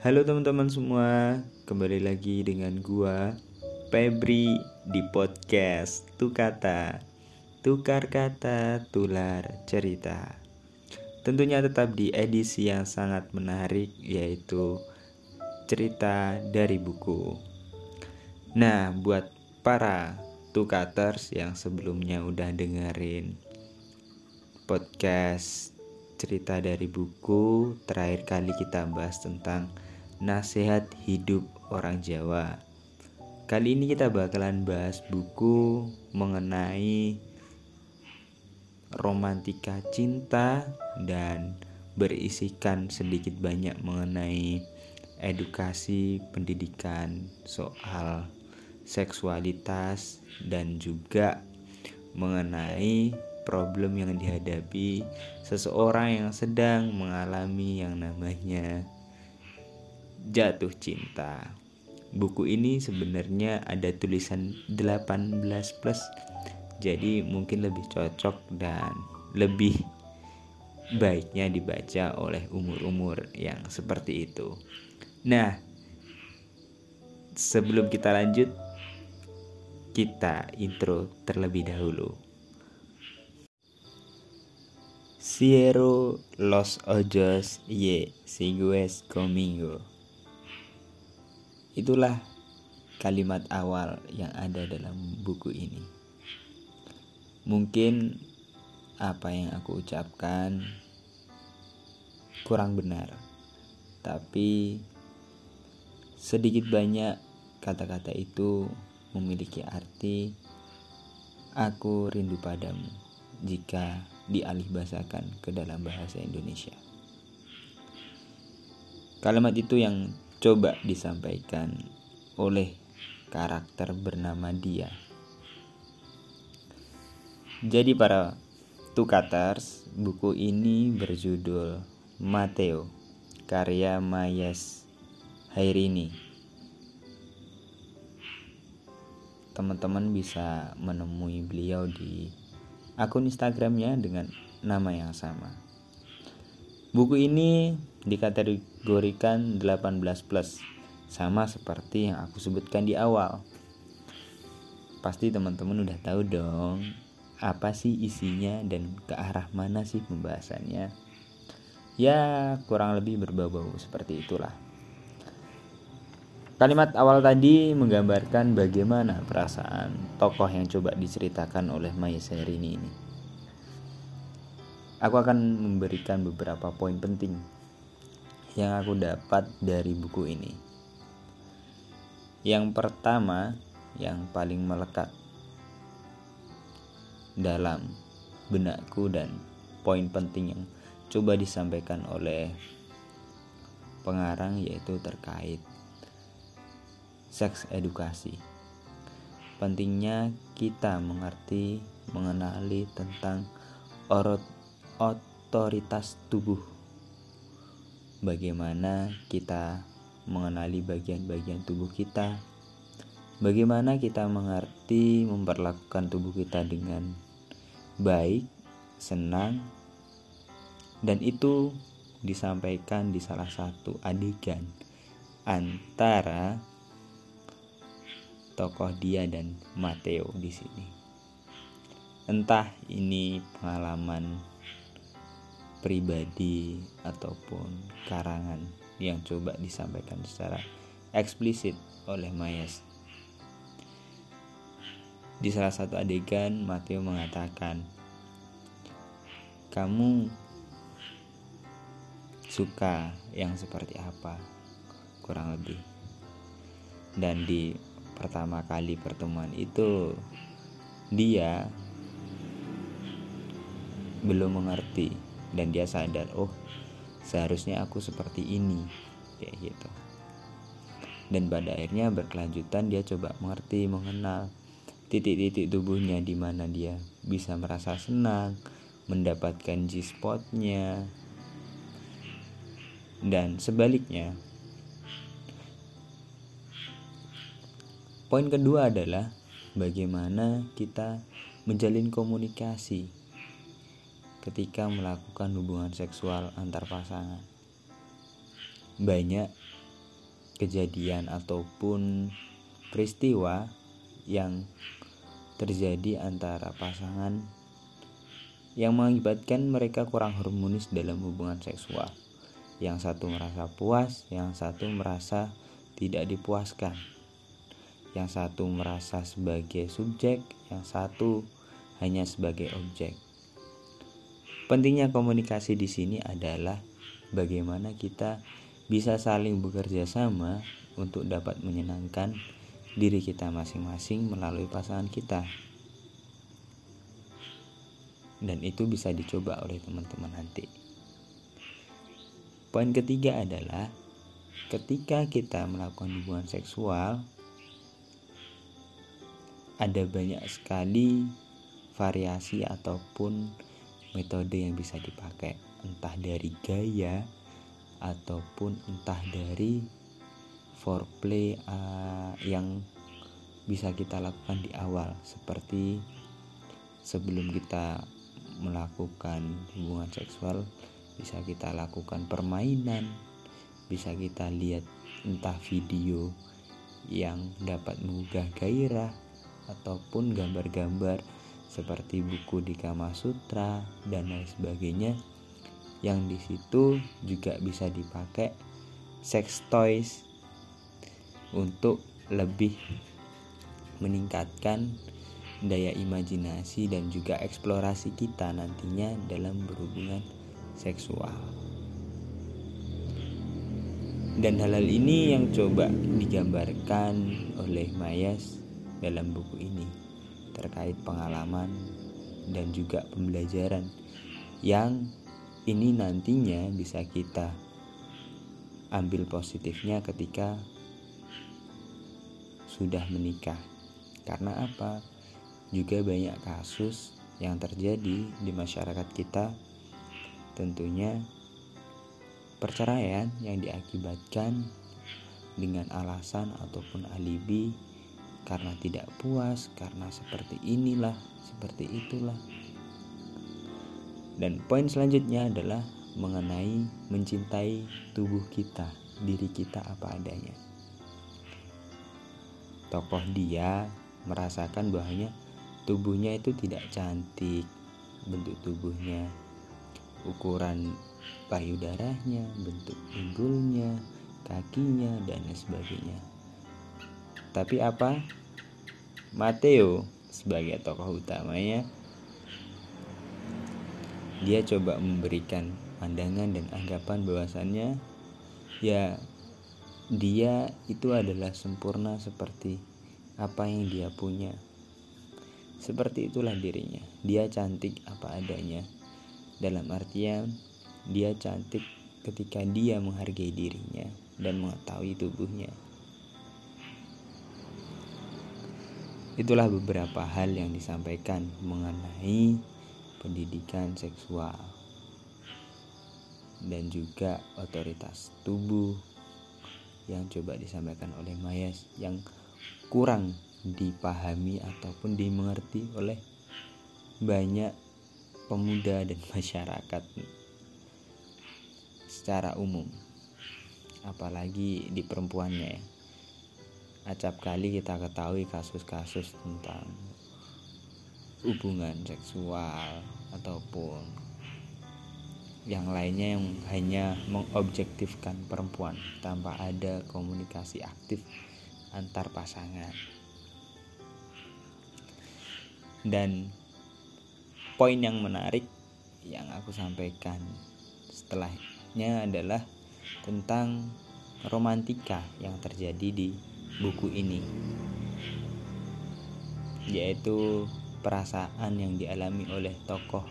Halo teman-teman semua, kembali lagi dengan gua Febri di podcast Tukata Tukar kata, tular cerita. Tentunya tetap di edisi yang sangat menarik yaitu cerita dari buku. Nah, buat para Tukaters yang sebelumnya udah dengerin podcast cerita dari buku terakhir kali kita bahas tentang Nasihat Hidup Orang Jawa. Kali ini kita bakalan bahas buku mengenai romantika cinta dan berisikan sedikit banyak mengenai edukasi pendidikan soal seksualitas dan juga mengenai problem yang dihadapi seseorang yang sedang mengalami yang namanya Jatuh Cinta. Buku ini sebenarnya ada tulisan 18 plus. Jadi mungkin lebih cocok dan lebih baiknya dibaca oleh umur-umur yang seperti itu. Nah, sebelum kita lanjut, kita intro terlebih dahulu. Cierro los ojos y sigues conmigo. Itulah kalimat awal yang ada dalam buku ini. Mungkin apa yang aku ucapkan kurang benar, tapi sedikit banyak kata-kata itu memiliki arti aku rindu padamu jika dialihbahasakan ke dalam bahasa Indonesia. Kalimat itu yang coba disampaikan oleh karakter bernama dia. Jadi para Tukaters, buku ini berjudul Mateo, karya Mayas Hairini. Teman-teman bisa menemui beliau di akun Instagramnya dengan nama yang sama. Buku ini dikategorikan 18 plus sama seperti yang aku sebutkan di awal. Pasti teman-teman udah tahu dong apa sih isinya dan ke arah mana sih pembahasannya. Ya, kurang lebih berbau-bau seperti itulah. Kalimat awal tadi menggambarkan bagaimana perasaan tokoh yang coba diceritakan oleh Maya Serini ini. Aku akan memberikan beberapa poin penting yang aku dapat dari buku ini. Yang pertama, yang paling melekat dalam benakku dan poin penting yang coba disampaikan oleh pengarang yaitu terkait seks edukasi. Pentingnya kita mengerti, mengenali tentang orot otoritas tubuh. Bagaimana kita mengenali bagian-bagian tubuh kita? Bagaimana kita mengerti memperlakukan tubuh kita dengan baik, senang, dan itu disampaikan di salah satu adegan antara tokoh dia dan Mateo di sini. Entah ini pengalaman pribadi ataupun karangan yang coba disampaikan secara eksplisit oleh Mayas. Di salah satu adegan, Mateo mengatakan, "Kamu suka yang seperti apa?" Kurang lebih. Dan di pertama kali pertemuan itu, dia belum mengerti dan dia sadar oh seharusnya aku seperti ini. Kayak gitu. Dan pada akhirnya berkelanjutan dia coba mengerti mengenal titik-titik tubuhnya di mana dia bisa merasa senang mendapatkan G-spotnya dan sebaliknya poin kedua adalah bagaimana kita menjalin komunikasi ketika melakukan hubungan seksual antar pasangan. Banyak kejadian ataupun peristiwa yang terjadi antara pasangan yang mengakibatkan mereka kurang harmonis dalam hubungan seksual. Yang satu merasa puas, yang satu merasa tidak dipuaskan. Yang satu merasa sebagai subjek, yang satu hanya sebagai objek. Pentingnya komunikasi di sini adalah bagaimana kita bisa saling bekerja sama untuk dapat menyenangkan diri kita masing-masing melalui pasangan kita. Dan itu bisa dicoba oleh teman-teman nanti. Poin ketiga adalah ketika kita melakukan hubungan seksual ada banyak sekali variasi ataupun metode yang bisa dipakai entah dari gaya ataupun entah dari foreplay uh, yang bisa kita lakukan di awal. Seperti sebelum kita melakukan hubungan seksual bisa kita lakukan permainan bisa kita lihat entah video yang dapat menggugah gairah ataupun gambar-gambar seperti buku di Kama Sutra dan lain sebagainya yang di situ juga bisa dipakai sex toys untuk lebih meningkatkan daya imajinasi dan juga eksplorasi kita nantinya dalam berhubungan seksual. Dan hal-hal ini yang coba digambarkan oleh Mayas dalam buku ini terkait pengalaman dan juga pembelajaran yang ini nantinya bisa kita ambil positifnya ketika sudah menikah. Karena apa? Juga banyak kasus yang terjadi di masyarakat kita tentunya perceraian yang diakibatkan dengan alasan ataupun alibi karena tidak puas, karena seperti inilah, seperti itulah. Dan poin selanjutnya adalah mengenai mencintai tubuh kita, diri kita apa adanya. Tokoh dia merasakan bahwanya tubuhnya itu tidak cantik, bentuk tubuhnya, ukuran payudaranya, bentuk pinggulnya, kakinya, dan sebagainya. Tapi apa? Mateo sebagai tokoh utamanya dia coba memberikan pandangan dan anggapan bahwasannya ya dia itu adalah sempurna seperti apa yang dia punya. Seperti itulah dirinya. Dia cantik apa adanya. Dalam artian dia cantik ketika dia menghargai dirinya dan mengetahui tubuhnya itulah beberapa hal yang disampaikan mengenai pendidikan seksual dan juga otoritas tubuh yang coba disampaikan oleh Mayas yang kurang dipahami ataupun dimengerti oleh banyak pemuda dan masyarakat secara umum apalagi di perempuannya ya acap kali kita ketahui kasus-kasus tentang hubungan seksual ataupun yang lainnya yang hanya mengobjektifkan perempuan tanpa ada komunikasi aktif antar pasangan. Dan poin yang menarik yang aku sampaikan setelahnya adalah tentang romantika yang terjadi di buku ini yaitu perasaan yang dialami oleh tokoh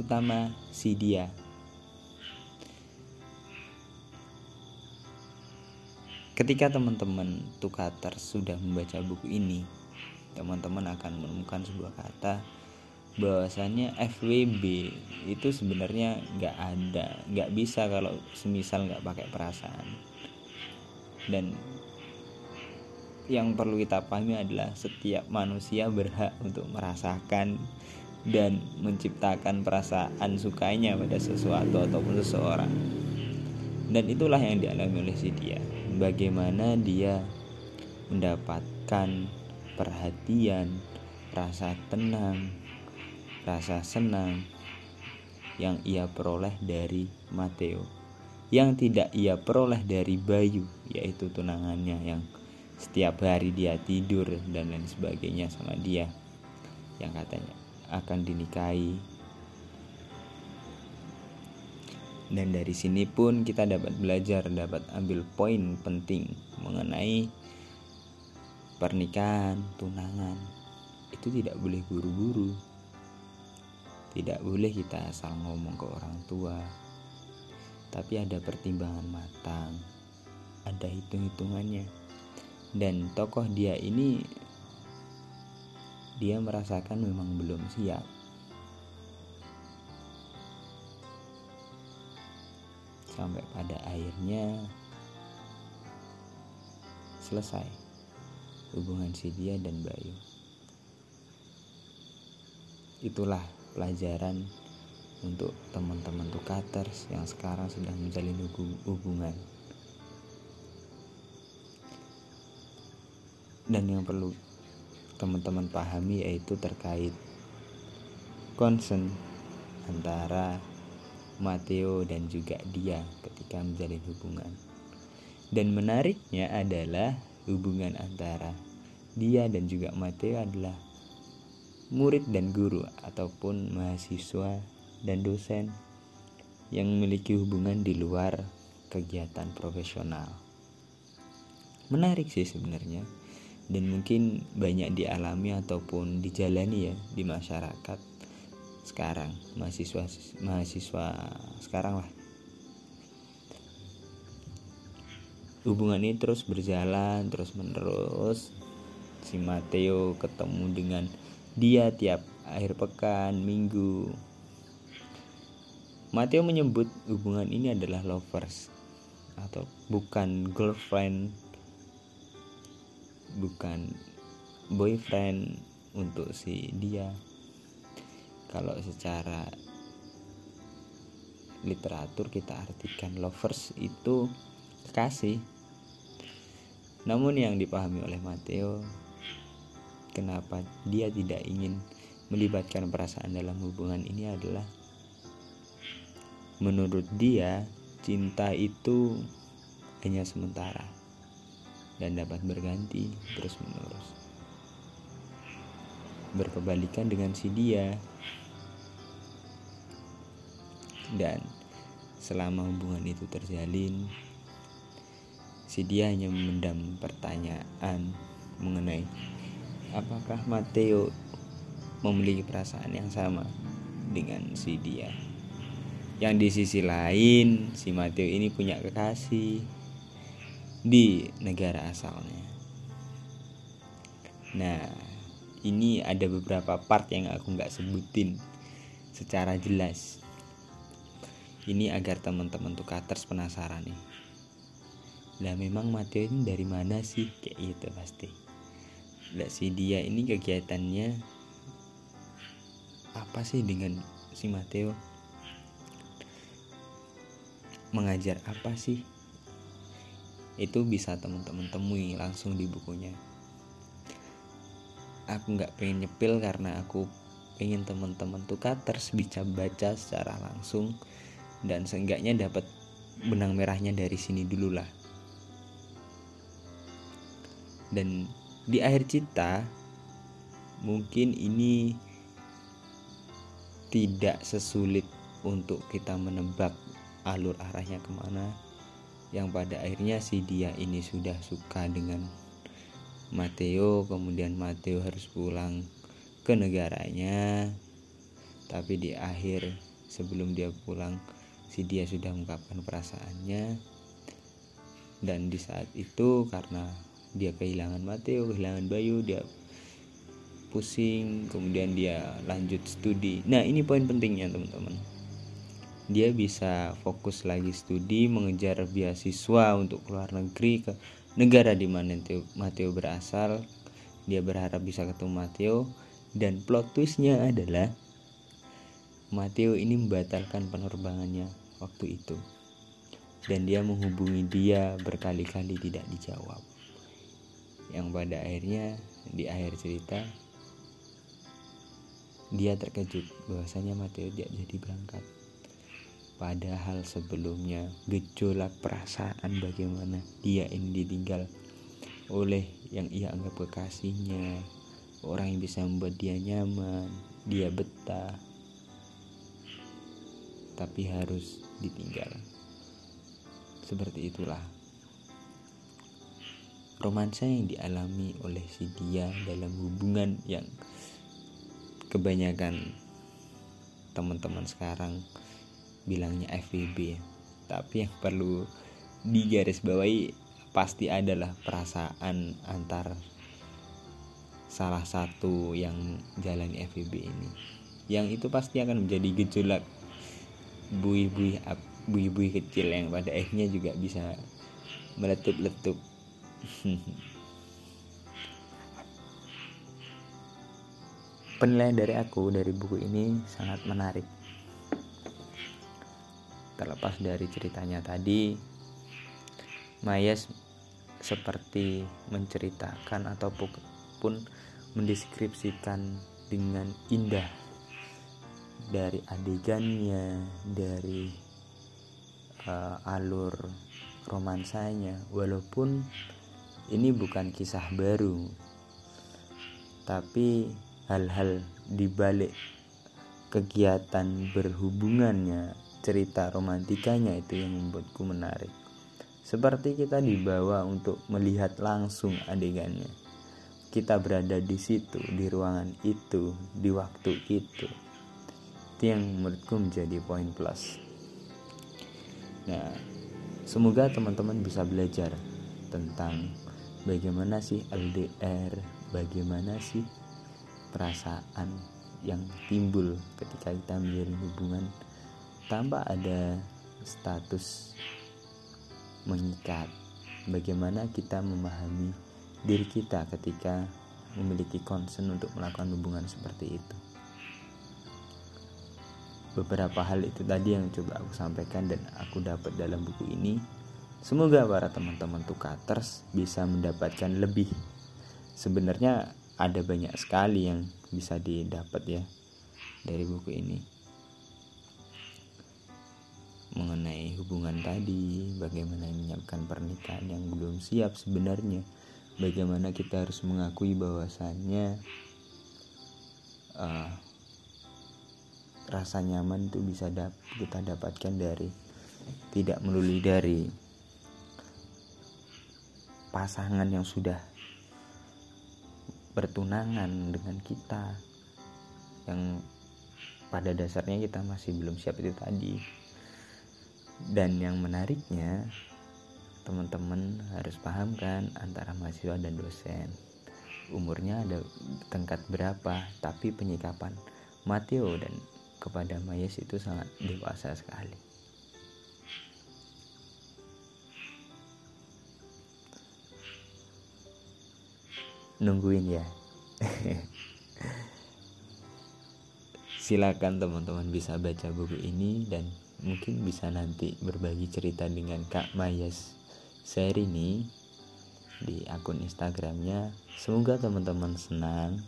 utama si dia. Ketika teman-teman Tukater sudah membaca buku ini, teman-teman akan menemukan sebuah kata bahwasannya FWB itu sebenarnya nggak ada, nggak bisa kalau semisal nggak pakai perasaan. Dan yang perlu kita pahami adalah setiap manusia berhak untuk merasakan dan menciptakan perasaan sukanya pada sesuatu ataupun seseorang. dan itulah yang dialami oleh si dia bagaimana dia mendapatkan perhatian rasa tenang rasa senang yang ia peroleh dari Mateo yang tidak ia peroleh dari Bayu yaitu tunangannya yang setiap hari dia tidur dan lain sebagainya sama dia yang katanya akan dinikahi. Dan dari sini pun kita dapat belajar dapat ambil poin penting mengenai pernikahan tunangan. Itu tidak boleh buru-buru. Tidak boleh kita asal ngomong ke orang tua. Tapi ada pertimbangan matang ada hitung-hitungannya dan tokoh dia ini dia merasakan memang belum siap. Sampai pada akhirnya selesai hubungan si dia dan Bayu itulah pelajaran untuk teman-teman tukaters yang sekarang sedang menjalin hubungan dan yang perlu teman-teman pahami yaitu terkait concern antara Mateo dan juga dia ketika menjalin hubungan. Dan menariknya adalah hubungan antara dia dan juga Mateo adalah murid dan guru ataupun mahasiswa dan dosen yang memiliki hubungan di luar kegiatan profesional. Menarik sih sebenarnya dan mungkin banyak dialami ataupun dijalani ya di masyarakat sekarang mahasiswa mahasiswa sekarang lah. Hubungan ini terus berjalan terus menerus. Si Mateo ketemu dengan dia tiap akhir pekan minggu. Mateo menyebut hubungan ini adalah lovers atau bukan girlfriend bukan boyfriend untuk si dia. Kalau secara literatur kita artikan lovers itu kekasih. Namun yang dipahami oleh Mateo kenapa dia tidak ingin melibatkan perasaan dalam hubungan ini adalah menurut dia cinta itu hanya sementara dan dapat berganti terus menerus berkebalikan dengan si dia. Dan selama hubungan itu terjalin si dia hanya memendam pertanyaan mengenai apakah Mateo memiliki perasaan yang sama dengan si dia. Yang di sisi lain si Mateo ini punya kekasih di negara asalnya. Nah ini ada beberapa part yang aku nggak sebutin secara jelas. Ini agar teman-teman tuh katers penasaran nih. Lah memang Mateo ini dari mana sih? Kayak gitu pasti. Lah si dia ini kegiatannya apa sih dengan si Mateo mengajar apa sih itu bisa teman-teman temui langsung di bukunya. Aku nggak pengen nyepil karena aku pengen teman-teman tuh katers bisa baca secara langsung dan seenggaknya dapat benang merahnya dari sini dulu lah. Dan di akhir cita mungkin ini tidak sesulit untuk kita menebak alur arahnya ke mana yang pada akhirnya si dia ini sudah suka dengan Mateo kemudian Mateo harus pulang ke negaranya. Tapi di akhir sebelum dia pulang si dia sudah mengungkapkan perasaannya. Dan di saat itu karena dia kehilangan Mateo kehilangan Bayu dia pusing kemudian dia lanjut studi. Nah ini poin pentingnya teman-teman dia bisa fokus lagi studi mengejar beasiswa untuk keluar negeri ke negara di mana Mateo berasal. Dia berharap bisa ketemu Mateo dan plot twistnya adalah Mateo ini membatalkan penerbangannya waktu itu. Dan dia menghubungi dia berkali-kali tidak dijawab. Yang pada akhirnya di akhir cerita dia terkejut bahwasanya Mateo tidak jadi berangkat padahal sebelumnya gejolak perasaan bagaimana dia ini ditinggal oleh yang ia anggap kekasihnya. Orang yang bisa membuat dia nyaman dia betah tapi harus ditinggal. Seperti itulah romansa yang dialami oleh si dia dalam hubungan yang kebanyakan teman-teman sekarang bilangnya FVB tapi yang perlu digarisbawahi pasti adalah perasaan antar salah satu yang jalani FVB ini. Yang itu pasti akan menjadi gejolak bui-bui bui-bui kecil yang pada akhirnya juga bisa meletup-letup. Penilaian dari aku dari buku ini sangat menarik terlepas dari ceritanya tadi Mayas seperti menceritakan ataupun mendeskripsikan dengan indah. Dari adegannya dari uh, alur romansanya walaupun ini bukan kisah baru tapi hal-hal dibalik kegiatan berhubungannya cerita romantikanya itu yang membuatku menarik. Seperti kita dibawa untuk melihat langsung adegannya. Kita berada di situ di ruangan itu di waktu itu. Itu yang menurutku menjadi poin plus. Nah, semoga teman-teman bisa belajar tentang bagaimana sih LDR, bagaimana sih perasaan yang timbul ketika kita menjalin hubungan tanpa ada status mengikat. Bagaimana kita memahami diri kita ketika memiliki concern untuk melakukan hubungan seperti itu? Beberapa hal itu tadi yang coba aku sampaikan dan aku dapat dalam buku ini. Semoga para teman-teman tukaters bisa mendapatkan lebih. Sebenarnya ada banyak sekali yang bisa didapat ya dari buku ini mengenai hubungan tadi bagaimana menyiapkan pernikahan yang belum siap sebenarnya bagaimana kita harus mengakui bahwasannya uh, rasa nyaman itu bisa dap kita dapatkan dari tidak melulu dari pasangan yang sudah bertunangan dengan kita yang pada dasarnya kita masih belum siap itu tadi dan yang menariknya teman-teman harus paham kan antara mahasiswa dan dosen umurnya ada tingkat berapa tapi penyikapan Mateo dan kepada Mayas itu sangat dewasa sekali. Nungguin ya. Silakan teman-teman bisa baca buku ini dan mungkin bisa nanti berbagi cerita dengan Kak Mayas seri ini di akun Instagramnya. Semoga teman-teman senang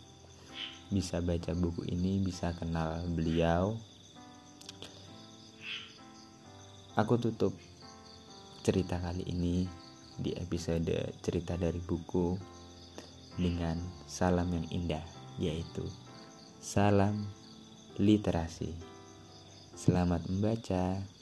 bisa baca buku ini, bisa kenal beliau. Aku tutup cerita kali ini di episode cerita dari buku dengan salam yang indah, yaitu salam literasi. Selamat membaca.